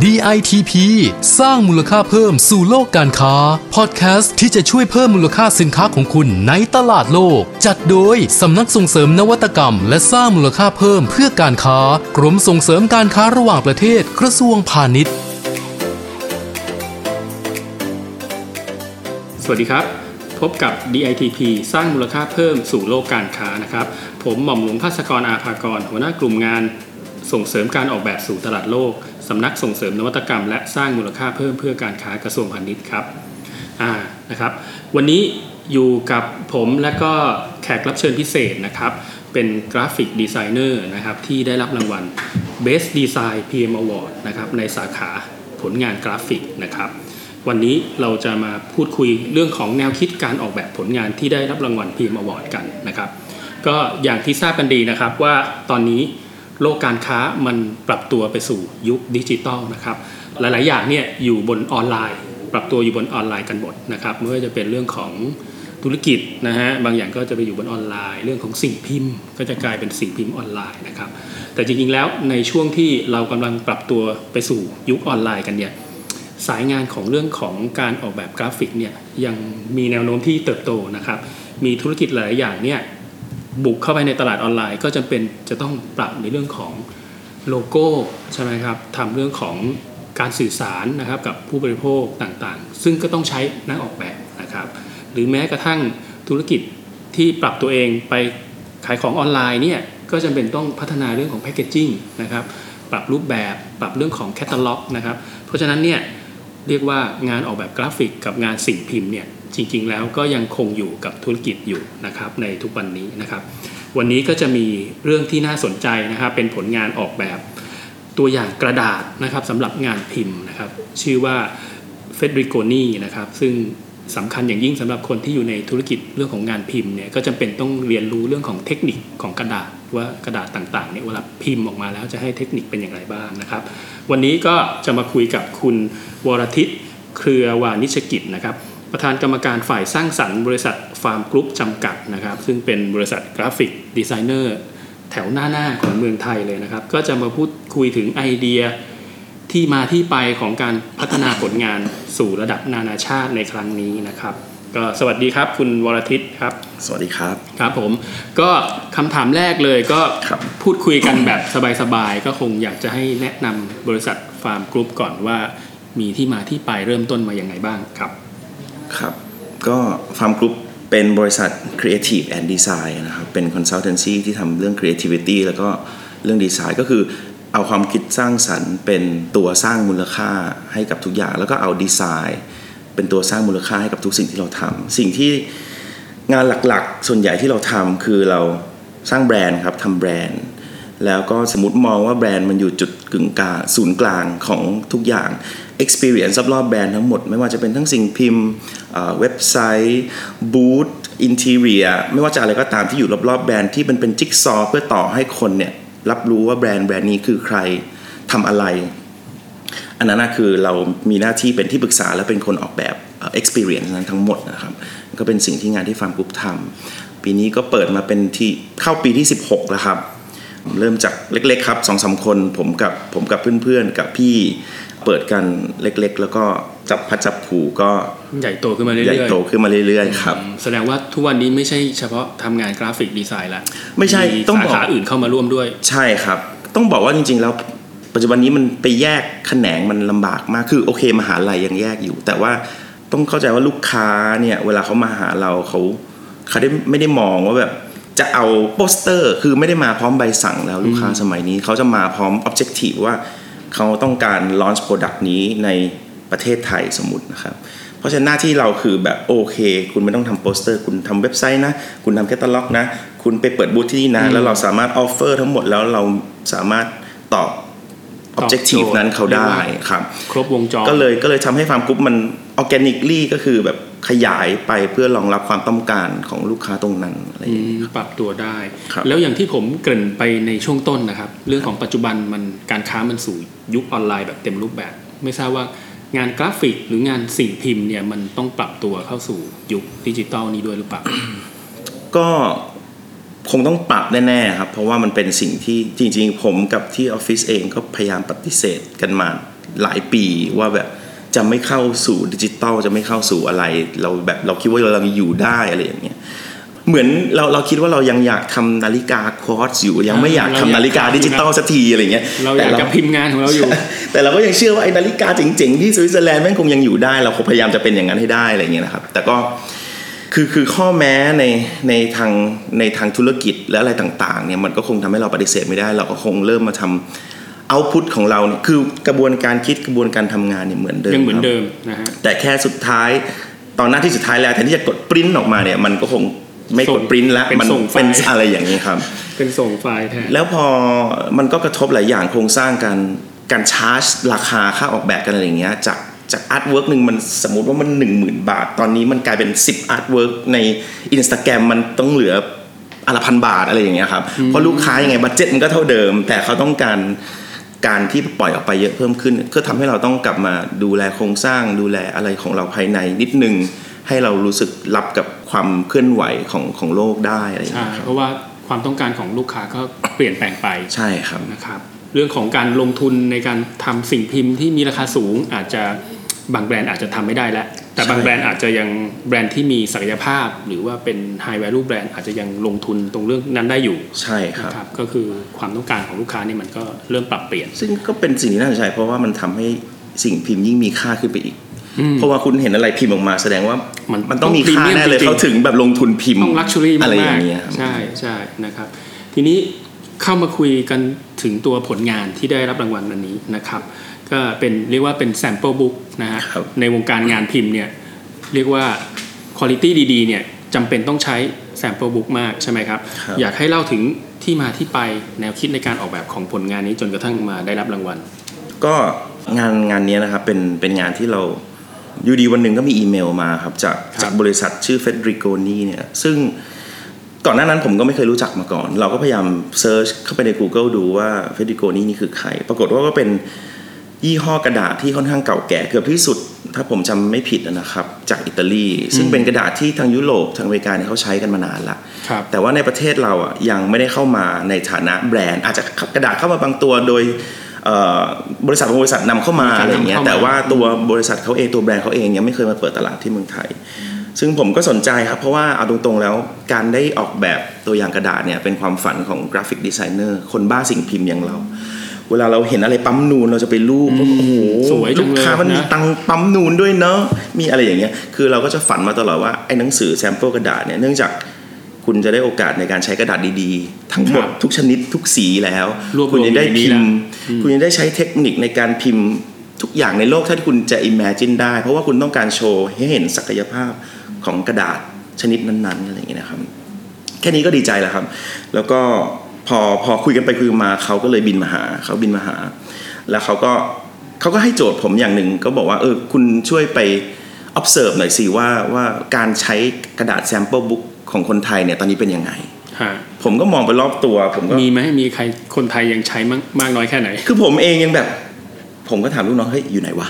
DITP สร้างมูลค่าเพิ่มสู่โลกการค้า พอดแคสต์ที่จะช่วยเพิ่มมูลค่าสินค้าของคุณในตลาดโลก จัดโดยสำนักส่งเสริมนวัตกรรม และสร้างมูลค่าเพิ่มเพื่อการค้า กรมส่งเสริมการค้าระหว่างประเทศกระทรวงพาณิชย์ สวัสดีครับ พบกับ DITP สร้างมูลค่าเพิ่มสู่โลกการค้านะครับ ผมหม่อมหลวงภาสกรอาภากร หัวหน้ากลุ่มงาน ส่งเสริมการออกแบบสู่ตลาดโลก สำนักส่งเสริมนวัตกรรม และสร้างมูลค่าเพิ่มเพื่อการค้ากระทรวงพาณิชย์ครับอ่านะครับวันนี้อยู่กับผมและก็แขกรับเชิญพิเศษนะครับเป็นกราฟิกดีไซเนอร์นะครับที่ได้รับรางวัล Best Design PM Award นะครับในสาขาผลงานกราฟิกนะครับวันนี้เราจะมาพูดคุยเรื่องของแนวคิดการออกแบบผลงานที่ได้รับรางวัล PM Award กันนะครับก็อย่างที่ทราบกันดีนะครับว่าตอนนี้ โลกการค้ามันปรับตัวไปสู่ยุคดิจิตอลนะครับ หลาย ๆ อย่างเนี่ยอยู่บนออนไลน์ ปรับตัวอยู่บนออนไลน์กันหมดนะครับไม่ว่าจะเป็นเรื่องของธุรกิจนะฮะบางอย่างก็จะไปอยู่บนออนไลน์ เรื่องของสิ่งพิมพ์ ก็จะกลายเป็นสิ่งพิมพ์ออนไลน์นะครับ แต่จริง ๆ แล้วในช่วงที่เรากำลังปรับตัวไปสู่ยุคออนไลน์กันเนี่ยสายงานของเรื่องของการออกแบบกราฟิกเนี่ยยังมีแนวโน้มที่เติบโตนะครับ มีธุรกิจหลายอย่างเนี่ย บุกเข้าไปในตลาดออนไลน์ ก็จำเป็นจะต้องปรับในเรื่องของโลโก้ใช่ไหมครับทำเรื่องของการสื่อสารนะครับกับผู้บริโภคต่างๆ ซึ่งก็ต้องใช้นักออกแบบนะครับ หรือแม้กระทั่งธุรกิจที่ปรับตัวเองไปขายของออนไลน์เนี่ยก็จำเป็นต้องพัฒนาเรื่องของแพคเกจจิ้งนะครับปรับรูปแบบปรับเรื่องของแคตตาล็อกนะครับ เพราะฉะนั้นเนี่ยเรียกว่างานออกแบบกราฟิกกับงานสิ่งพิมพ์เนี่ย จริง ๆ แล้วก็ยังคงอยู่กับธุรกิจอยู่นะครับในทุกวันนี้นะครับ วันนี้ก็จะมีเรื่องที่น่าสนใจนะครับเป็นผลงานออกแบบตัวอย่างกระดาษนะครับสำหรับงานพิมพ์นะครับ ชื่อว่าเฟดริโกนีนะครับซึ่งสำคัญอย่างยิ่งสำหรับคนที่อยู่ในธุรกิจเรื่องของงานพิมพ์เนี่ยก็จำเป็นต้องเรียนรู้เรื่องของเทคนิคของกระดาษว่ากระดาษต่างๆเนี่ยเวลาพิมพ์ออกมาแล้วจะให้เทคนิคเป็นอย่างไรบ้างนะครับ วันนี้ก็จะมาคุยกับคุณวรทิตเครือวานิชกิจนะครับ ประธานกรรมการฝ่ายสร้างสรรค์บริษัทฟาร์มกรุ๊ปจำกัดนะครับ ซึ่งเป็นบริษัทกราฟิกดีไซเนอร์แถวหน้าๆของเมืองไทยเลยนะครับ ก็จะมาพูดคุยถึงไอเดียที่มาที่ไปของการพัฒนาผลงานสู่ระดับนานาชาติในครั้งนี้นะครับ ก็สวัสดีครับ คุณวรทิตครับ สวัสดีครับครับผมก็คำถามแรกเลยก็ครับพูดคุยกันแบบสบายๆก็คงอยากจะให้แนะนำบริษัทฟาร์มกรุ๊ปก่อนว่ามีที่มาที่ไปเริ่มต้นมาอย่างไงบ้างครับ ครับ ก็ฟาร์มกรุ๊ปเป็นบริษัท Creative and Design นะครับ เป็น consultancy ที่ทำเรื่อง creativity แล้วก็เรื่องดีไซน์ก็คือเอาความคิดสร้างสรรค์เป็นตัวสร้างมูลค่าให้กับทุกอย่าง แล้วก็เอาดีไซน์ เป็นตัวสร้างมูลค่าให้กับทุกสิ่งที่เราทำสิ่งที่งานหลักๆ ส่วนใหญ่ที่เราทำคือเราสร้างแบรนด์ครับทำแบรนด์ แล้วก็สมมติมองว่าแบรนด์มันอยู่จุดกึ่งกลางศูนย์กลางของทุกอย่าง experience รอบๆแบรนด์ทั้งหมด ไม่ว่าจะเป็นทั้งสิ่งพิมพ์เว็บไซต์บูธอินทีเรียไม่ว่าจะอะไรก็ตามที่อยู่รอบๆแบรนด์ที่มันเป็นจิ๊กซอว์เพื่อต่อให้คนเนี่ยรับรู้ว่าแบรนด์แบรนด์นี้คือใครทำอะไร อันนั้นคือเรามีหน้าที่เป็นที่ปรึกษาและเป็นคนออกแบบเอ่อ experience นั้นทั้งหมดนะครับก็เป็นสิ่งที่งานที่ฟาร์มกรุ๊ปทำปีนี้ก็เปิดมาเป็นที่เข้าปีที่ 16 แล้วครับ เริ่มจากเล็ก ๆ ครับสองสามคนผมกับผมกับเพื่อนๆกับพี่เปิดกันเล็ก ๆ แล้วก็จับพลัดจับผลูก็ใหญ่โตขึ้นมาเรื่อยๆใหญ่โตขึ้นมาเรื่อยๆครับอืมแสดงว่าทุกวันนี้ไม่ใช่เฉพาะทำงานกราฟิกดีไซน์ละไม่ใช่ต้องสาบอกขาอื่นเข้ามาร่วมด้วย ใช่ครับ ต้องบอกว่าจริง ๆ แล้วปัจจุบันนี้มันไปแยกแขนงมันลำบากมากคือโอเคมหาลัยยังแยกอยู่ แต่ว่าต้องเข้าใจว่าลูกค้าเนี่ยเวลาเขามาหาเราเขาเขาได้ไม่ได้มองว่าแบบ จะเอาโปสเตอร์คือไม่ได้มาพร้อมใบสั่งแล้วลูกค้าสมัยนี้ เขาจะมาพร้อม objective ว่าเขาต้องการ launch product นี้ในประเทศไทยสมมตินะครับ เพราะฉะนั้นหน้าที่เราคือแบบโอเค คุณไม่ต้องทำโปสเตอร์ คุณทำเว็บไซต์นะ คุณทำแคตตาล็อกนะ คุณไปเปิดบูธที่นี่นะ แล้วเราสามารถ offer ทั้งหมดแล้วเราสามารถตอบ objective นั้นเขาได้ครับ ครบวงจรก็เลยก็เลยทำให้ฟาร์มกรุ๊ปมันออร์แกนิ l ลี่ก็คือแบบ ขยายไปเพื่อรองรับความต้องการของลูกค้าตรงนั้นอะไรอย่างเงี้ยปรับตัวได้ครับแล้วอย่างที่ผมเกริ่นไปในช่วงต้นนะครับ เรื่องของปัจจุบันมันการค้ามันสู่ยุคออนไลน์แบบเต็มรูปแบบ ไม่ทราบว่างานกราฟิกหรืองานสิ่งพิมพ์เนี่ยมันต้องปรับตัวเข้าสู่ยุคดิจิตอลนี้ด้วยหรือเปล่าก็คงต้องปรับแน่ๆครับ เพราะว่ามันเป็นสิ่งที่จริง ๆ ผมกับที่ออฟฟิศเองก็พยายามปฏิเสธกันมาหลายปีว่าแบบ จะไม่เข้าสู่ดิจิตอลจะไม่เข้าสู่อะไร เราแบบเราคิดว่าเรายังอยู่ได้อะไรอย่างเงี้ยเหมือนเราเราคิดว่าเรายังอยากทำนาฬิกาควอตซ์อยู่ ยังไม่อยากทำนาฬิกาดิจิตอลสักทีอะไรเงี้ยเราอยากแต่จะพิมพ์งานของเราอยู่ แต่เราก็ยังเชื่อว่าไอ้นาฬิกาเจ๋งๆที่สวิตเซอร์แลนด์แม่งคงยังอยู่ได้เราคงพยายามจะเป็นอย่างนั้นให้ได้อะไรเงี้ยนะครับ แต่ก็คือคือข้อแม้ในในทางในทางธุรกิจและอะไรต่างๆเนี่ยมันก็คงทำให้เราปฏิเสธไม่ได้ เราก็คงเริ่มมาทำ เอาพุทของเราเนี่ยคือกระบวนการคิดกระบวนการทำงานเนี่ยเหมือนเดิมยังเหมือนครับเดิมนะฮะแต่แค่สุดท้ายตอนหน้าที่สุดท้ายแล้วแทนที่จะกดปริ้นออกมาเนี่ยมันก็คงไม่กดปริ้นแล้วเป็นมันส่งไฟล์เป็นอะไรอย่างนี้ครับ เป็นส่งไฟล์แทนแล้วพอมันก็กระทบหลายอย่างโครงสร้างการการชาร์จ ราคาค่าออกแบบกันอะไรอย่างเงี้ยจากจาก artwork หนึ่งมันสมมติว่ามัน 1 0,000 บาท ตอนนี้มันกลายเป็น 10 artwork ในอินสตาแกรมมันต้องเหลืออันละพันบาทอะไรอย่างเงี้ยครับเพราะลูกค้ายังไง budget มันก็เท่าเดิม แต่เขาต้องการ การที่ปล่อยออกไปเยอะเพิ่มขึ้น ก็ทำให้เราต้องกลับมาดูแลโครงสร้าง ดูแลอะไรของเราภายในนิดนึง ให้เรารู้สึกรับกับความเคลื่อนไหวของของโลกได้อะไรอย่างใช่เงี้ยครับเพราะว่าความต้องการของลูกค้าก็เปลี่ยนแปลงไปใช่ครับนะครับ เรื่องของการลงทุนในการทำสิ่งพิมพ์ที่มีราคาสูงอาจจะบางแบรนด์อาจจะทำไม่ได้แล้ว แต่บางใช่แบรนด์อาจจะยังแบรนด์ที่มีศักยภาพ หรือว่าเป็น high value แบรนด์อาจจะยังลงทุนตรงเรื่องนั้นได้อยู่ ใช่ครับนะครับก็คือความต้องการของลูกค้านี่มันก็เริ่มปรับเปลี่ยน ซึ่งก็เป็นสิ่งที่น่าสนใจเพราะว่ามันทำให้สิ่งพิมพ์ยิ่งมีค่าขึ้นไปอีกอืมเพราะว่าคุณเห็นอะไรพิมพ์ออกมาแสดงว่ามันมันต้องมีต้องค่า premium แน่เลยจริงๆเขาถึงแบบลงทุนพิมพ์ต้องลักชัวรี่อะไรอมากย่างเงี้ยครับๆใช่ใช่นะครับ ทีนี้เข้ามาคุยกันถึงตัวผลงานที่ได้รับรางวัลวันนี้นะครับ ก็เป็นเรียกว่าเป็น sample book นะฮะครับในวงการงานพิมพ์เนี่ยเรียกว่า quality ดีๆเนี่ยจำเป็นต้องใช้ sample book มากใช่ไหมครับครับอยากให้เล่าถึงที่มาที่ไปแนวคิดในการออกแบบของผลงานนี้จนกระทั่งมาได้รับรางวัล ก็งานงานเนี้ยนะครับเป็นเป็นงานที่เราอยู่ดีวันหนึ่งก็มีอีเมลมาครับจากครับจากบริษัทชื่อเฟดริโกนีเนี่ยซึ่งก่อนหน้านั้นผมก็ไม่เคยรู้จักมาก่อน เราก็พยายาม search เข้าไปใน Google ดูว่า Fedrigoni นี่คือใคร ปรากฏว่าก็เป็น ยี่ห้อกระดาษที่ค่อนข้างเก่าแก่เกือบที่สุด ถ้าผมจำไม่ผิดนะครับ จากอิตาลี ซึ่งเป็นกระดาษที่ทางยุโรปทางอเมริกาเนี่ยเขาใช้กันมานานละครับแต่ว่าในประเทศเราอะยังไม่ได้เข้ามาในฐานะแบรนด์ อาจจะกระดาษเข้ามาบางตัวโดยเอ่อบริษัทบางบริษัทนำเข้ามามีการอะไรอย่างเงี้ยนำเข้ามาแต่ว่าตัวบริษัทเขาเองตัวแบรนด์เขาเองยังไม่เคยมาเปิดตลาดที่เมืองไทย ซึ่งผมก็สนใจครับ เพราะว่าเอาตรงๆแล้วการได้ออกแบบตัวอย่างกระดาษเนี่ยเป็นความฝันของกราฟิกดีไซเนอร์คนบ้าสิ่งพิมพ์อย่างเรา เวลาเราเห็นอะไรปั๊มนูนเราจะไปลูบว่าโอ้โหสวยจังเลยลูกค้ามันมีนะตังค์ปั๊มนูนด้วยเนาะมีอะไรอย่างเงี้ยคือเราก็จะฝันมาตลอดว่าไอ้หนังสือ sample กระดาษเนี่ยเนื่องจากคุณจะได้โอกาสในการใช้กระดาษดีๆ ทั้งหมดครับทุกชนิดทุกสีแล้วรวบรวมคุณยังได้อยู่ในนี้พิมพ์แล้วคุณยังได้ใช้เทคนิคในการพิมพ์ทุกอย่างในโลกถ้าที่คุณจะ imagine ได้ เพราะว่าคุณต้องการโชว์ให้เห็นศักยภาพของกระดาษชนิดนั้นๆอะไรอย่างเงี้ยนะครับ แค่นี้ก็ดีใจแล้วครับ แล้วก็ พอพอคุยกันไปคุยกันมาเขาก็เลยบินมาหาเขาบินมาหา แล้วเขาก็เขาก็ให้โจทย์ผมอย่างหนึ่งก็บอกว่าเออคุณช่วยไป observe หน่อยสิว่าว่าการใช้กระดาษ sample book ของคนไทยเนี่ยตอนนี้เป็นยังไงฮะผมก็มองไปรอบตัว ผมก็มีไหมมีใครคนไทยยังใช้มากมากน้อยแค่ไหน คือผมเองยังแบบ ผมก็ถามลูกน้องเฮ้ยอยู่ไหนวะ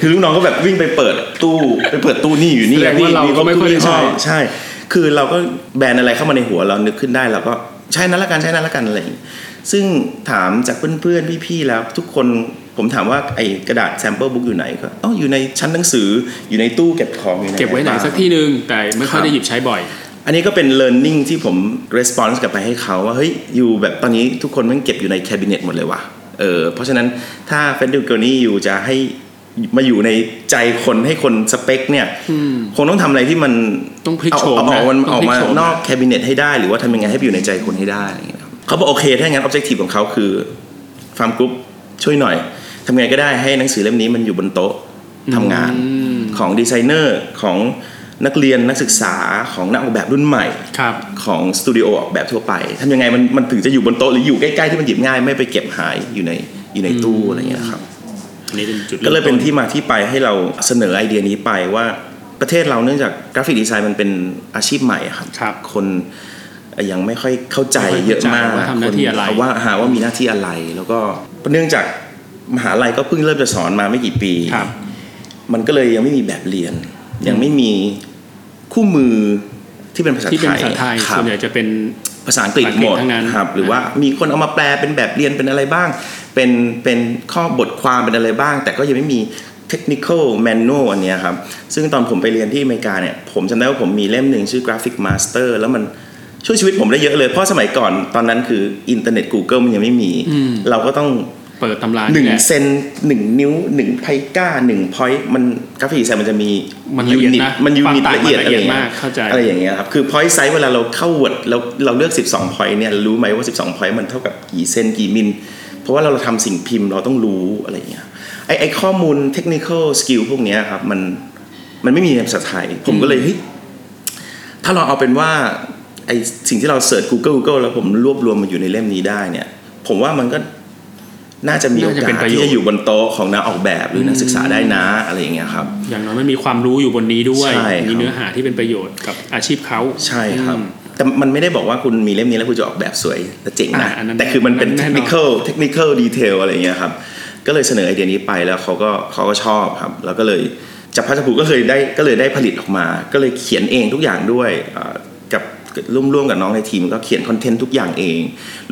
คือลูกน้องก็แบบวิ่งไปเปิดตู้ไปเปิดตู้นี่อยู่นี่แสดงว่าเราก็ไม่ค่อยได้ใช้ใช่ คือเราก็แบรนด์อะไรเข้ามาในหัวเรานึกขึ้นได้เราก็ ใช้นั้นละกันใช้นั้นละกันอะไรอย่างงี้ซึ่งถามจากเพื่อนๆพี่ๆแล้ว ทุกคนผมถามว่าไอ้กระดาษ sample book อยู่ไหนก็อ๋ออยู่ในชั้นหนังสืออยู่ในตู้เก็บของอยู่ในเก็บไว้ไหนบ้างสักที่หนึ่งแต่ไม่ค่อยครับได้หยิบใช้บ่อย อันนี้ก็เป็น learning ที่ผม response กลับไปให้เขาว่าเฮ้ย you แบบตอนนี้ทุกคนมันเก็บอยู่ใน cabinet หมดเลยว่ะเออเพราะฉะนั้นถ้า Fedrigoni อยากจะให้ มาอยู่ในใจคนให้คนสเปคเนี่ยคงต้องทำอะไรที่มันต้องพลิกเอาโฉมเอาออกนะมันต้อองอกพลิกมาโฉมนอกนะ cabinet ให้ได้ หรือว่าทำยังไงให้ไปอยู่ในใจคนให้ได้อะไรอย่างเงี้ยครับเขาบอกโอเค ถ้างั้น objective ของเขาคือฟาร์มกรุ๊ปช่วยหน่อยทำไงก็ได้ให้หนังสือเล่มนี้มันอยู่บนโต๊ะทำงานของดีไซเนอร์ของนักเรียนนักศึกษาของนักออกแบบรุ่นใหม่ครับของสตูดิโอออกแบบทั่วไปทำยังไงมันมันถึงจะอยู่บนโต๊ะหรืออยู่ใกล้ๆที่มันหยิบง่ายไม่ไปเก็บหายอยู่ในอยู่ในตู้อะไรอย่างเงี้ยครับ อันนี้เป็นจุดก็เลยเป็นเริ่มต้นที่มาที่ไปให้เราเสนอไอเดียนี้ไปว่าประเทศเราเนื่องจากกราฟิกดีไซน์มันเป็นอาชีพใหม่อะครับครับคนยังไม่ค่อยเข้าใจไม่ค่อยเยอะเข้าใจมากว่าทำหน้าที่อะไรคนว่าหาว่ามีหน้าที่อะไร แล้วก็เนื่องจากมหาลัยก็เพิ่งเริ่มจะสอนมาไม่กี่ปีครับมันก็เลยยังไม่มีแบบเรียน ยังไม่มีคู่มือที่เป็นภาษาที่เป็นไทยภาษาไทยครัส่บวนใหญ่จะเป็นภาษาอังกฤษภาษาอังกฤษหมดทั้งนั้นครับ หรือว่ามีคนเอามาแปลเป็นแบบเรียนเป็นอะไรบ้าง เป็นเป็นข้อบทความเป็นอะไรบ้าง แต่ก็ยังไม่มี technical manual อันเนี้ยครับ ซึ่งตอนผมไปเรียนที่อเมริกาเนี่ย ผมจำได้ว่าผมมีเล่มหนึ่งชื่อ graphic master แล้วมันช่วยชีวิตผมได้เยอะเลย เพราะสมัยก่อนตอนนั้นคืออินเทอร์เน็ต Google มันยังไม่มี เราก็ต้องเปิดตำราหนึ่งแหละเซนหนึ่งนิ้วหนึ่ง pica หนึ่ง point มัน graphic design มันจะมีมันละเอียดนิดนะมัน unit ความต่างละเอียดมันอะละไรเอียดเงี้ยเข้าใจอะไรอย่างเงี้ยครับคือ point size เวลาเราเข้า Word แล้วเราเลือก 12 point เนี่ยรู้ไหมว่า 12 point มันเท่ากับกี่เซนกี่มิล เพราะว่าเราทำสิ่งพิมพ์เราต้องรู้อะไรอย่างเงี้ยไอไอข้อมูล technical skill พวกเนี้ยครับมันมันไม่มีในภาษาไทย ผมก็เลยเฮ้ยถ้าเราเอาเป็นว่าไอสิ่งที่เราเสิร์ช Google Google แล้วผมรวบรวมมาอยู่ในเล่มนี้ได้เนี่ย ผมว่ามันก็น่าจะมีโอน่าจะเป็กานสประโยชน์ที่จะอยู่บนโต๊ะของนักออกแบบหรือนักศึกษาได้นะอะไรอย่างเงี้ยครับ อย่างน้อยมันมีความรู้อยู่บนนี้ด้วยใช่ครับมีเนื้อหาที่เป็นประโยชน์กับอาชีพเขาใช่ครับอืม แต่มันไม่ได้บอกว่าคุณมีเล่มนี้แล้วคุณจะออกแบบสวยและเจ๋งนะอ่าอันนั้นแต่คือมันเป็นแน่นอน technical technical detail อะไรอย่างเงี้ยครับก็เลยเสนอไอเดียนี้ไปแล้วเขาก็เขาก็ชอบครับ แล้วก็เลยจับพลัดจับผลูก็เลยได้ก็เลยได้ผลิตออกมา ก็เลยเขียนเองทุกอย่างด้วยอ่ากับร่วมร่วมกับน้องในทีมก็เขียนคอนเทนต์ทุกอย่างเอง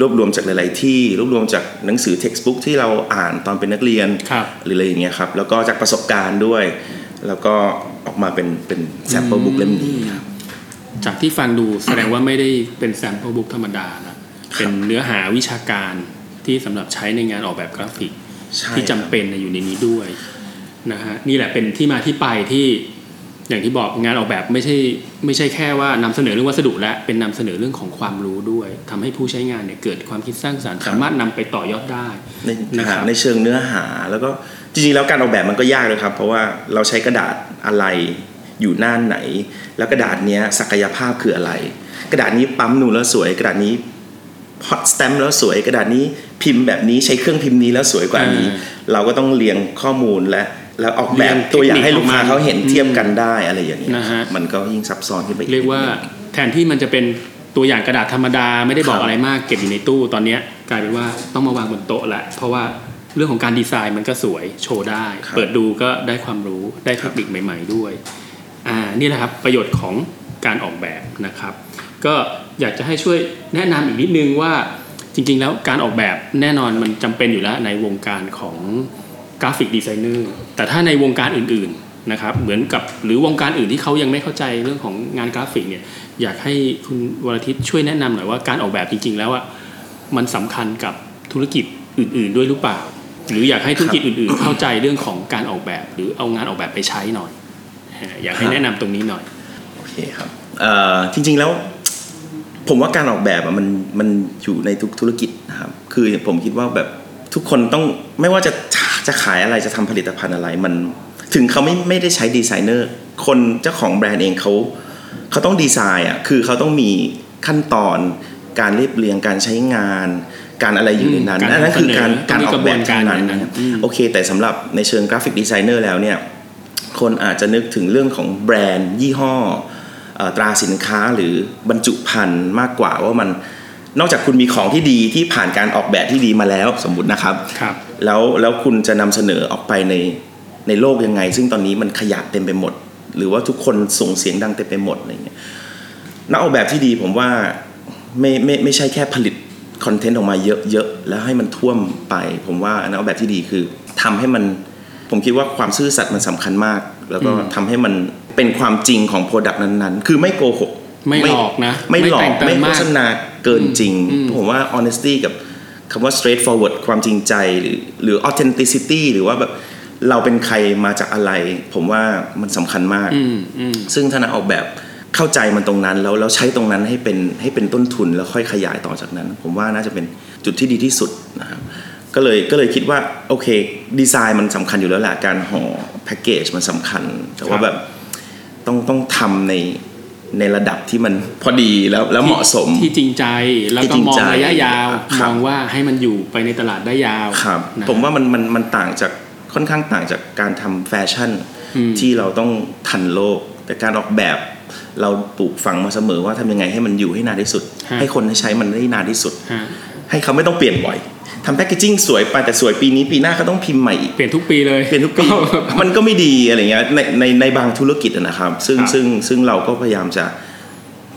รวบรวมจากหลาย ๆ ที่รวบรวมจากหนังสือ textbook ที่เราอ่านตอนเป็นนักเรียนครับหรืออะไรอย่างเงี้ยครับแล้วก็จากประสบการณ์ด้วย แล้วก็ออกมาเป็นเป็น sample book เล่มนี้ครับ จากที่ฟังดูแสดงว่าไม่ได้เป็น sample book ธรรมดานะเป็นเนื้อหาวิชาการที่สำหรับใช้ในงานออกแบบกราฟิกใช่ที่จำเป็นอยู่ในนี้ด้วยนะฮะนี่แหละเป็นที่มาที่ไปที่อย่างที่บอกงานออกแบบไม่ใช่ไม่ใช่แค่ว่านำเสนอเรื่องวัสดุและเป็นนำเสนอเรื่องของความรู้ด้วยทำให้ผู้ใช้งานเนี่ยเกิดความคิดสร้างสรรค์ สามารถนำไปต่อยอดได้ในนะครับในเชิงเนื้อหาแล้วก็จริงๆแล้วการออกแบบมันก็ยากเลยครับ เพราะว่าเราใช้กระดาษอะไร อยู่หน้าไหน แล้วกระดาษเนี้ยศักยภาพคืออะไร กระดาษนี้ปั๊มนูนแล้วสวย กระดาษนี้พอตสแตมป์แล้วสวย กระดาษนี้พิมพ์แบบนี้ใช้เครื่องพิมพ์นี้แล้วสวยกว่านี้ เราก็ต้องเรียงข้อมูลและแล้วออกแบบตัวอย่างให้ลูกค้าเขาเห็นเทียบกันได้อะไรอย่างเงี้ยนะฮะมันก็ยิ่งซับซ้อนขึ้นไปอีกเรียกว่าแทนที่มันจะเป็นตัวอย่างกระดาษธรรมดาไม่ได้บอคกรับอะไรมากเก็บอยู่ในตู้ตอนเนี้ยกลายเป็นว่าต้องมาวางบนโต๊ะแล้วเพราะว่าเรื่องของการดีไซน์มันก็สวยโชว์ได้ครับเปิดดูก็ได้ความรู้ได้เทคนิคใหม่ ๆ ด้วย อ่านี่แหละครับประโยชน์ของการออกแบบนะครับ ก็อยากจะให้ช่วยแนะนำอีกนิดนึงว่าจริงๆแล้วการออกแบบแน่นอนมันจำเป็นอยู่แล้วในวงการของ graphic designer แต่ถ้าในวงการอื่นๆนะครับเหมือนกับหรือวงการอื่นที่เขายังไม่เข้าใจเรื่องของงานกราฟิกเนี่ยอยากให้คุณวรทิตช่วยแนะนำหน่อยว่าการออกแบบจริง ๆ แล้วอะมันสำคัญกับธุรกิจอื่น ๆ ด้วยหรือเปล่า หรืออยากให้ธุรกิจอื่น ๆ เข้าใจเรื่องของการออกแบบ หรือเอางานออกแบบไปใช้หน่อย อ่าอยากให้แนะนำตรงนี้หน่อยโอเคครับเอ่อจริงๆแล้วผมว่าการออกแบบอะมันมันอยู่ในทุกธุรกิจนะครับคือผมคิดว่าแบบทุกคนต้องไม่ว่าจะจะขายอะไรจะทำผลิตภัณฑ์อะไรมันถึงเขาไม่ไม่ได้ใช้ดีไซเนอร์คนเจ้าของแบรนด์เองเขาเขาต้องดีไซน์อะคือเขาต้องมีขั้นตอนการเรียบเรียงการใช้งาน การอะไรอยู่ในนั้นการอันนั้นคือการต้กาองรมีออกแบบกระบวนการทั้งนั้นอย่างนั้นนะครับอืมโอเค แต่สำหรับในเชิง graphic designer แล้วเนี่ย คนอาจจะนึกถึงเรื่องของแบรนด์ ยี่ห้อเอ่อตราสินค้าหรือบรรจุภัณฑ์มากกว่าว่ามันนอกจากคุณมีของที่ดีที่ผ่านการออกแบบที่ดีมาแล้วสมมุตินะครับครับ แล้วแล้วคุณจะนำเสนอออกไปในในโลกยังไง ซึ่งตอนนี้มันขยะเต็มไปหมด หรือว่าทุกคนส่งเสียงดังเต็มไปหมดอะไรเงี้ยนักออกแบบที่ดีผมว่าไม่ไม่ไม่ใช่แค่ผลิตคอนเทนต์ออกมาเยอะๆแล้วให้มันท่วมไป ผมว่านักออกแบบที่ดีคือทำให้มัน ผมคิดว่าความซื่อสัตย์มันสำคัญมาก แล้วก็ทำให้มันเป็นความจริงของโปรดักต์นั้นๆ คือไม่โกหกไม่หลอกนะ ไม่หลอแต่กงเติไม่มโฆมากษณาเกินจริงอืมผมว่า honesty กับคำว่า straightforward ความจริงใจหรือหรือ authenticity หรือว่าแบบเราเป็นใครมาจากอะไร ผมว่ามันสำคัญมากอืมอืมซึ่งถ้านักออกแบบเข้าใจมันตรงนั้น แล้วแล้วใช้ตรงนั้นให้เป็นให้เป็นต้นทุนแล้วค่อยขยายต่อจากนั้น ผมว่าน่าจะเป็นจุดที่ดีที่สุดนะครับ ก็เลยก็เลยคิดว่าโอเคดีไซน์มันสำคัญอยู่แล้วแหละการห่อแพ็กเกจมันสำคัญ แต่ว่าครับแบบต้องต้องทำในในระดับที่มันพอดีแล้วแล้วเหมาะสมที่จริงใจแล้วที่ก็จริงมองใจระยะยาวครัมบองว่าให้มันอยู่ไปในตลาดได้ยาวครับนะผมว่ามันมันมันต่างจากค่อนข้างต่างจากการทำแฟชั่นอืมที่เราต้องทันโลก แต่การออกแบบเราปลูกฝังมาเสมอว่าทำยังไงให้มันอยู่ให้นานที่สุด ให้คนใช้มันได้นานที่สุดฮะให้เขาไม่ต้องเปลี่ยนบ่อย ทำแพคเกจิ้งสวยไปแต่สวยปีนี้ปีหน้าเขาต้องพิมพ์ใหม่อีกเปลี่ยนทุกปีเลยเปลี่ยนทุกปี มันก็ไม่ดีอะไรเงี้ยในในในบางธุรกิจอะนะครับ ซึ่งครับซึ่งซึ่งเราก็พยายามจะ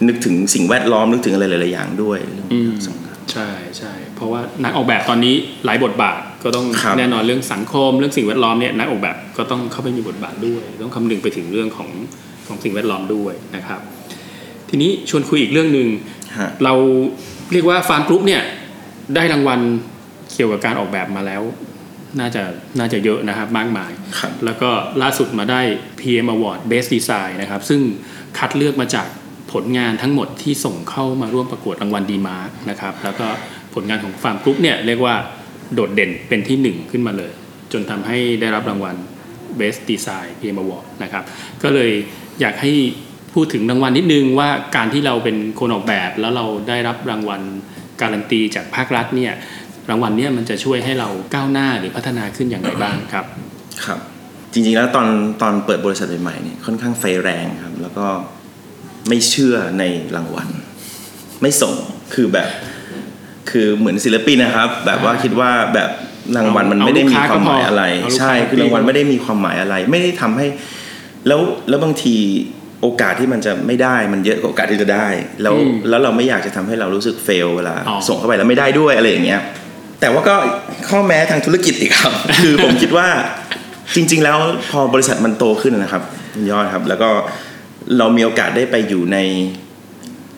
นึกถึงสิ่งแวดล้อมนึกถึงอะไรหลายๆอย่างด้วยเรื่องอืนี้มสำคัญ ใช่ใช่เพราะว่านักออกแบบตอนนี้หลายบทบาทก็ต้องครับแน่นอนเรื่องสังคมเรื่องสิ่งแวดล้อมเนี่ยนักออกแบบก็ต้องเข้าไปมีบทบาทด้วย ต้องคำนึงไปถึงเรื่องของของสิ่งแวดล้อมด้วยนะครับ ทีนี้ชวนคุยอีกเรื่องหนึ่งฮะ เราเรียกว่าฟาร์มกรุ๊ปเนี่ยได้รางวัล เกี่ยวกับการออกแบบมาแล้ว น่าจะน่าจะเยอะนะครับมากมายครับแล้วก็ล่าสุดมาได้ PM Award Best Design นะครับ ซึ่งคัดเลือกมาจากผลงานทั้งหมดที่ส่งเข้ามาร่วมประกวดรางวัล DMark นะครับ แล้วก็ผลงานของฟาร์มกรุ๊ปเนี่ยเรียกว่าโดดเด่นเป็นที่หนึ่งขึ้นมาเลย จนทำให้ได้รับรางวัล Best Design PM Award นะครับ ก็เลยอยากให้พูดถึงรางวัลนิดนึงว่าการที่เราเป็นคนออกแบบแล้วเราได้รับรางวัลการันตีจากภาครัฐเนี่ย รางวัลเนี่ยมันจะช่วยให้เราก้าวหน้าหรือพัฒนาขึ้นอย่างไรบ้างครับครับ จริงๆแล้วตอนตอนเปิดบริษัทใหม่ๆเนี่ยค่อนข้างไฟแรงครับ แล้วก็ไม่เชื่อในรางวัล ไม่ส่งคือแบบ คือเหมือนศิลปินนะครับ แบบว่าคิดว่าแบบรางวัลมันเอาไม่ได้ลูกมีค้าความหมายอะไรก็พอเอาลูกค้าใช่คือรางวัลไม่ได้มีความหมายอะไร ไม่ได้ทำให้แล้วแล้วบางทีโอกาสที่มันจะไม่ได้มันเยอะกว่าโอกาสที่จะได้ แล้วอืมแล้วเราไม่อยากจะทำให้เรารู้สึกเฟลเวลาอ๋อส่งเข้าไปแล้วไม่ได้ด้วยอะไรอย่างเงี้ย แต่ว่าก็ข้อแม้ทางธุรกิจอีกครับ คือผมคิดว่าจริง ๆ แล้วพอบริษัทมันโตขึ้นนะครับคุณยอดครับ แล้วก็เรามีโอกาสได้ไปอยู่ใน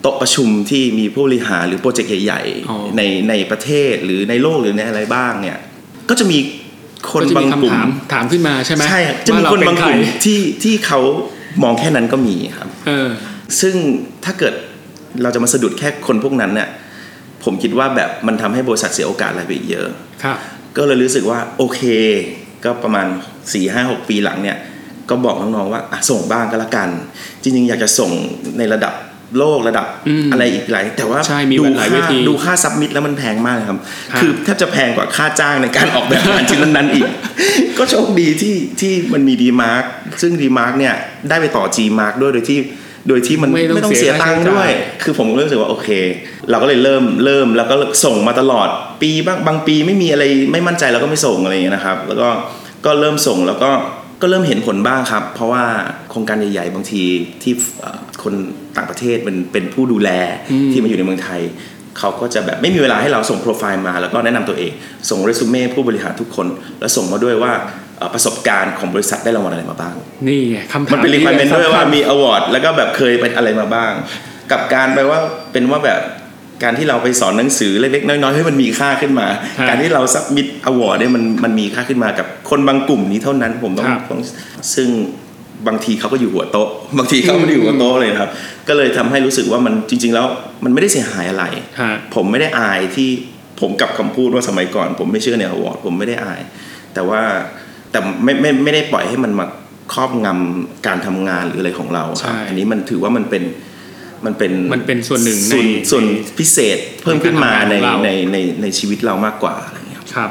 โต๊ะประชุมที่มีผู้บริหารหรือโปรเจกต์ใหญ่อ๋อๆในในประเทศหรือในโลกหรือในอะไรบ้างเนี่ย ก็จะมีคนก็จะบามีงกลุ่คำถามมถามขึ้นมาใช่ไหมใช่ครับจะมีว่เรคนเป็บางใรกลุ่มที่ที่เขามองแค่นั้นก็มีครับเออซึ่งถ้าเกิดเราจะมาสะดุดแค่คนพวกนั้นเนี่ย ผมคิดว่าแบบมันทำให้บริษัทเสียโอกาสอะไรไปอีกเยอะครับก็เลยรู้สึกว่าโอเค ก็ประมาณ4ี่ห้าหกปีหลังเนี่ย ก็บอกน้องๆว่าอะส่งบ้างก็แล้วกัน จริงๆ อยากจะส่งในระดับโลกระดับอืมอะไรอีกหลายแต่ว่าใช่มีดูหลายเวทีดูค่า submit แล้วมันแพงมากเลยครับครับ คือแทบจะแพงกว่าค่าจ้างในการออกแบบงานชิ้นนั้นๆอีก ก็โชคดีที่ที่มันมี DMark ซึ่ง DMark เนี่ยได้ไปต่อ G มาร์กด้วยโดยที่ โดยที่มันไม่ต้องไม่ต้องเสียเสียตังค์ค่าใช้จ่ายด้วย คือผมก็รู้สึกว่าโอเค เราก็เลยเริ่มเริ่มแล้วก็ส่งมาตลอดปีบางบางปีไม่มีอะไรไม่มั่นใจเราก็ไม่ส่งอะไรอย่างเงี้ยนะครับ แล้วก็ก็เริ่มส่งแล้วก็ก็เริ่มเห็นผลบ้างครับ เพราะว่าโครงการใหญ่ๆบางทีที่เอ่อคนต่างประเทศเป็นเป็นผู้ดูแลอืมที่มาอยู่ในเมืองไทยเขาก็จะแบบไม่มีเวลาให้เราส่งโปรไฟล์มา แล้วก็แนะนำตัวเอง ส่งเรซูเม่ผู้บริหารทุกคน แล้วส่งมาด้วยว่าเอ่อ ประสบการณ์ของบริษัทได้รางวัลอะไรมาบ้าง นี่ไงคำถามมันเป็น requirement ด้วยว่าสำคัญมี award แล้วก็แบบเคยเป็นอะไรมาบ้าง กับการไปว่าเป็นว่าแบบการที่เราไปสอนหนังสือเล็กๆน้อยๆให้มันมีค่าขึ้นมาครับการที่เราซับมิด award เนี่ยมันมันมีค่าขึ้นมากับคนบางกลุ่มนี้เท่านั้นผมต้องครับต้องซึ่งบางทีเขาก็อยู่หัวโต๊ะ บางทีเขาไม่ได้อยู่หัวโต๊ะเลยนะครับ ก็เลยทำให้รู้สึกว่ามันจริง ๆ แล้วมันไม่ได้เสียหายอะไรฮะผมไม่ได้อายที่ผมกลับคำพูดว่าสมัยก่อน ผมไม่เชื่อในอวอร์ดผมไม่ได้อาย แต่ว่า แต่ไม่ไม่ไม่ได้ปล่อยให้มันมาครอบงำการทำงานหรืออะไรของเราครับใช่อันนี้มันถือว่ามันเป็นมันเป็นมันเป็นส่วนหนึ่งในส่วนส่วนพิเศษเพิ่มขึ้นมาในในการทำงานของเราในในในชีวิตเรามากกว่าอะไรอย่างเงี้ยครับครับ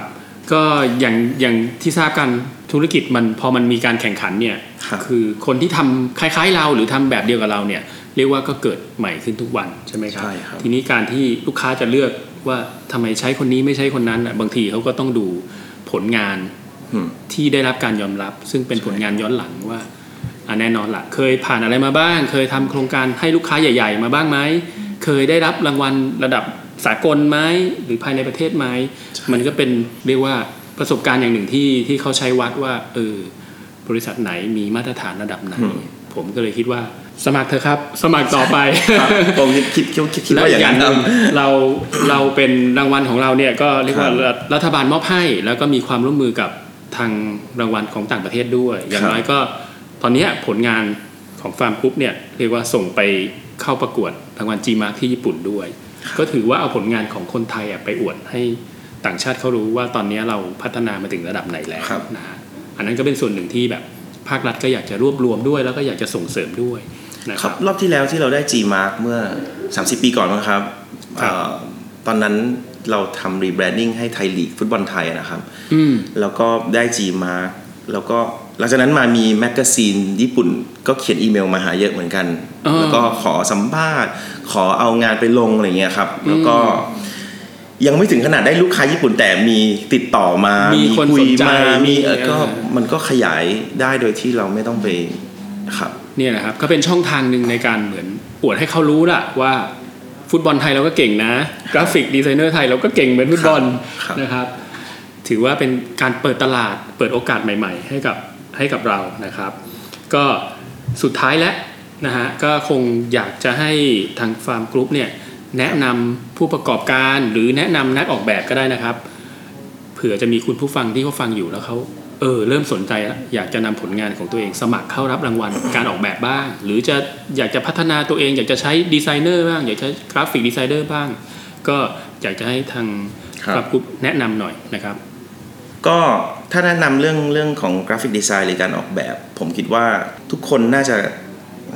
ก็อย่างอย่างที่ทราบกันธุรกิจมันพอมันมีการแข่งขันเนี่ยครับอคนที่ทำคล้ายๆเราหรือทำแบบเดียวกับเราเนี่ยเรียกว่าก็เกิดใหม่ขึ้นทุกวันใช่ไหมครับใช่ครับทีนี้การที่ลูกค้าจะเลือกว่าทำไมใช้คนนี้ไม่ใช่คนนั้นน่ะบางทีเขาก็ต้องดูผลงานอืม ที่ได้รับการยอมรับ ซึ่งเป็นผลงานย้อนหลังว่าอะแน่นอนละเคยผ่านอะไรมาบ้าง เคยทำโครงการให้ลูกค้าใหญ่ ๆ มาบ้างไหมเคยได้รับรางวัลระดับสากลไหมหรือภายในประเทศไหมมันก็เป็นเรียกว่าประสบการณ์อย่างหนึ่งที่ที่เขาใช้วัดว่าเออบริษัทไหนมีมาตรฐานระดับไหนอืมผมก็เลยคิดว่าสมัครเถอะครับ สมัครต่อไปครับผมคิดคิดคิดคิดคิดแล้วว่าออีย่ากงอย่านั้งนหนึ่งเราเราเป็นรางวัลของเราเนี่ยก็เรียกว่าครับรัฐบาลมอบให้ แล้วก็มีความร่วมมือกับ ทางรางวัลของต่างประเทศด้วย อย่างครับน้อยก็ตอนเนี้ยผลงานของฟาร์มกรุ๊ปเนี่ยเรียกว่าส่งไปเข้าประกวดรางวัล G Mark ที่ญี่ปุ่นด้วย ก็ถือว่าเอาผลงานของคนไทยอะไปอวดให้ต่างชาติเขารู้ว่าตอนนี้เราพัฒนามาถึงระดับไหนแล้วครับนะฮะอันนั้นก็เป็นส่วนหนึ่งที่แบบภาครัฐก็อยากจะรวบรวมด้วย แล้วก็อยากจะส่งเสริมด้วยนะครับ ครับรอบที่แล้วที่เราได้ G Mark เมื่อ30 ปีก่อนนะครับครับเอ่อตอนนั้น เราทำ rebranding ให้ไทยลีกฟุตบอลไทยนะครับอืมแล้วก็ได้ G Mark แล้วก็หลังจากนั้นมามี magazine ญี่ปุ่นก็เขียนอีเมลมาหาเยอะเหมือนกันอ๋อแล้วก็ขอสัมภาษณ์ ขอเอางานไปลงอะไรเงี้ยครับ แล้วก็ยังไม่ถึงขนาดได้ลูกค้าญี่ปุ่นแต่มีติดต่อมา มีมีคนสนใจคุยมา มีเออมีก็เออมันก็ขยายได้โดยที่เราไม่ต้องไปครับ เนี่ยนะครับ ก็เป็นช่องทางหนึ่งในการเหมือนอวดให้เขารู้ละว่า ฟุตบอลไทยเราก็เก่งนะ graphic designer ไทยเราก็เก่งเหมือนฟุตบอลครับนะครับ ถือว่าเป็นการเปิดตลาดเปิดโอกาสใหม่ ๆ ให้กับให้กับเรานะครับ ก็สุดท้ายแล้วนะฮะก็คงอยากจะให้ทางฟาร์มกรุ๊ปเนี่ยแนะนำผู้ประกอบการหรือแนะนำนักออกแบบก็ได้นะครับ เผื่อจะมีคุณผู้ฟังที่เขาฟังอยู่แล้วเขา เออเริ่มสนใจแล้วอยากจะนำผลงานของตัวเองสมัครเข้ารับรางวัลการออกแบบบ้าง หรือจะอยากจะพัฒนาตัวเอง อยากจะใช้ดีไซเนอร์บ้าง อยากจะใช้ graphic designer บ้าง ก็อยากจะให้ทางครับฟาร์มกรุ๊ปแนะนำหน่อยนะครับ ก็ถ้าแนะนำเรื่องเรื่องของ graphic design หรือการออกแบบ ผมคิดว่าทุกคนน่าจะ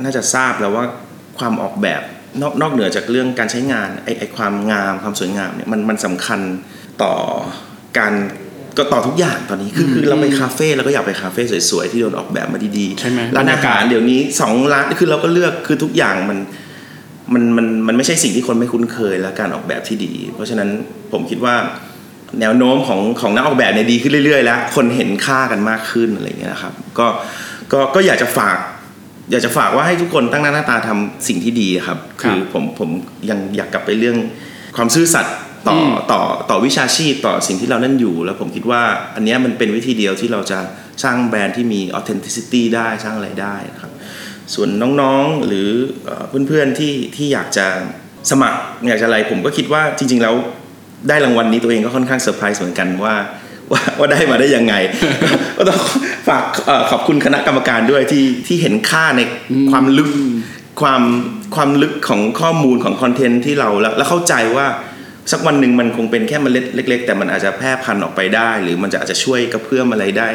น่าจะทราบแล้วว่าความออกแบบนอกนอกเหนือจากเรื่องการใช้งานไอไอความงามความสวยงามเนี่ยมันมันสำคัญต่อการ ก็ต่อทุกอย่างตอนนี้คือคือเราไปคาเฟ่เราก็อยากไปคาเฟ่สวยๆที่โดนออกแบบมาดีๆใช่ไหมร้านอาหารเดี๋ยวนี้สองร้านคือเราก็เลือกคือทุกอย่างมันมันมันมันไม่ใช่สิ่งที่คนไม่คุ้นเคยและการออกแบบที่ดี เพราะฉะนั้นผมคิดว่าแนวโน้มของของนักออกแบบเนี่ยดีขึ้นเรื่อยๆ แล้ว คนเห็นค่ากันมากขึ้นอะไรอย่างเงี้ยนะครับก็ก็ก็อยากจะฝาก อยากจะฝากว่าให้ทุกคนตั้งหน้าตั้งตาทำสิ่งที่ดีครับครับ คือผมผมยังอยากกลับไปเรื่องความซื่อสัตย์ ต่ออมต่อต่อวิชาชีพต่อสิ่งที่เรานั่นอยู่ แล้วผมคิดว่าอันเนี้ยมันเป็นวิธีเดียวที่เราจะสร้างแบรนด์ที่มี authenticity ได้สร้างอะไรได้นะครับส่วนน้องๆหรือเอ่อเพื่อนๆที่ที่อยากจะสมัครอยากจะอะไรผมก็คิดว่าจริง ๆ แล้วได้รางวัลนี้ตัวเองก็ค่อนข้างเซอร์ไพรส์เหมือนกันว่าว่าว่าได้มาได้ยังไง ก็ต้องฝากเอ่อขอบคุณคณะกรรมการด้วยที่ที่เห็นค่าในความลึกความความลึกของข้อมูลของคอนเทนต์ที่เราแล้วแล้วเข้าใจว่า สักวันหนึ่งมันคงเป็นแค่เมล็ดเล็ก ๆ แต่มันอาจจะแพร่พันธุ์ออกไปได้ หรือมันจะอาจจะช่วยกระเพื่อมอะไรได้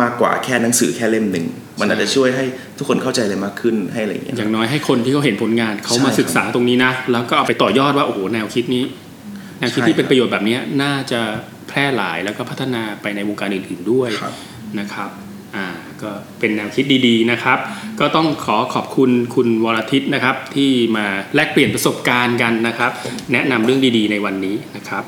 มากกว่าแค่หนังสือแค่เล่มหนึ่งมันอาจจะช่วยให้ทุกคนเข้าใจอะไรมากขึ้นให้อะไรอย่างเงี้ยอย่างน้อยให้คนที่เขาเห็นผลงานเขาใช่มาศึกษาตรงนี้นะแล้วก็เอาไปต่อยอดว่าโอ้โหแนวคิดนี้แนวคิดใช่ที่เป็นครับประโยชน์แบบนี้น่าจะแพร่หลายแล้วก็พัฒนาไปในวงการอื่นๆด้วยครับนะครับอ่า ก็เป็นแนวคิดดีๆนะครับ ก็ต้องขอขอบคุณคุณวรทิตนะครับ ที่มาแลกเปลี่ยนประสบการณ์กันนะครับ แนะนำเรื่องดีๆ ในวันนี้นะครับ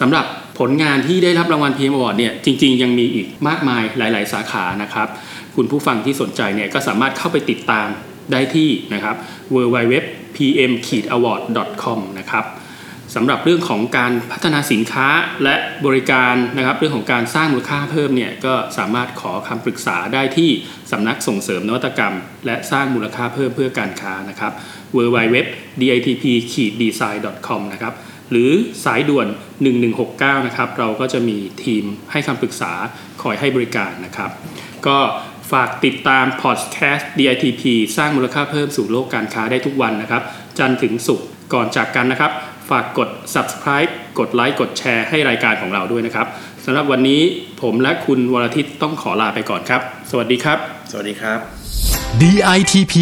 สำหรับผลงานที่ได้รับรางวัล PM Award เนี่ยจริง ๆ ยังมีอีกมากมายหลาย ๆ สาขานะครับ คุณผู้ฟังที่สนใจเนี่ยก็สามารถเข้าไปติดตามได้ที่นะครับ www.pm-award.com นะครับ สำหรับเรื่องของการพัฒนาสินค้าและบริการนะครับ เรื่องของการสร้างมูลค่าเพิ่มเนี่ยก็สามารถขอคำปรึกษาได้ที่สำนักส่งเสริมนวัตกรรม และสร้างมูลค่าเพิ่มเพื่อการค้านะครับ www.ditp-design.com นะครับหรือสายด่วน 1169 นะครับ เราก็จะมีทีมให้คำปรึกษาคอยให้บริการนะครับ ก็ฝากติดตามพอดแคสต์ DITP สร้างมูลค่าเพิ่มสู่โลกการค้าได้ทุกวันนะครับ จันทร์ถึงศุกร์ก่อนจากกันนะครับ ฝากกด subscribe กดไลค์กดแชร์ให้รายการของเราด้วยนะครับสำหรับวันนี้ผมและคุณวรทิตต้องขอลาไปก่อนครับ สวัสดีครับ สวัสดีครับ DITP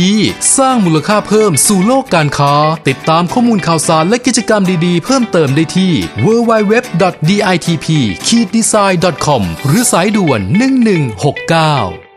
สร้างมูลค่าเพิ่มสู่โลกการค้า ติดตามข้อมูลข่าวสารและกิจกรรมดีๆ เพิ่มเติมได้ที่ www.ditp-design.com หรือสายด่วน 1169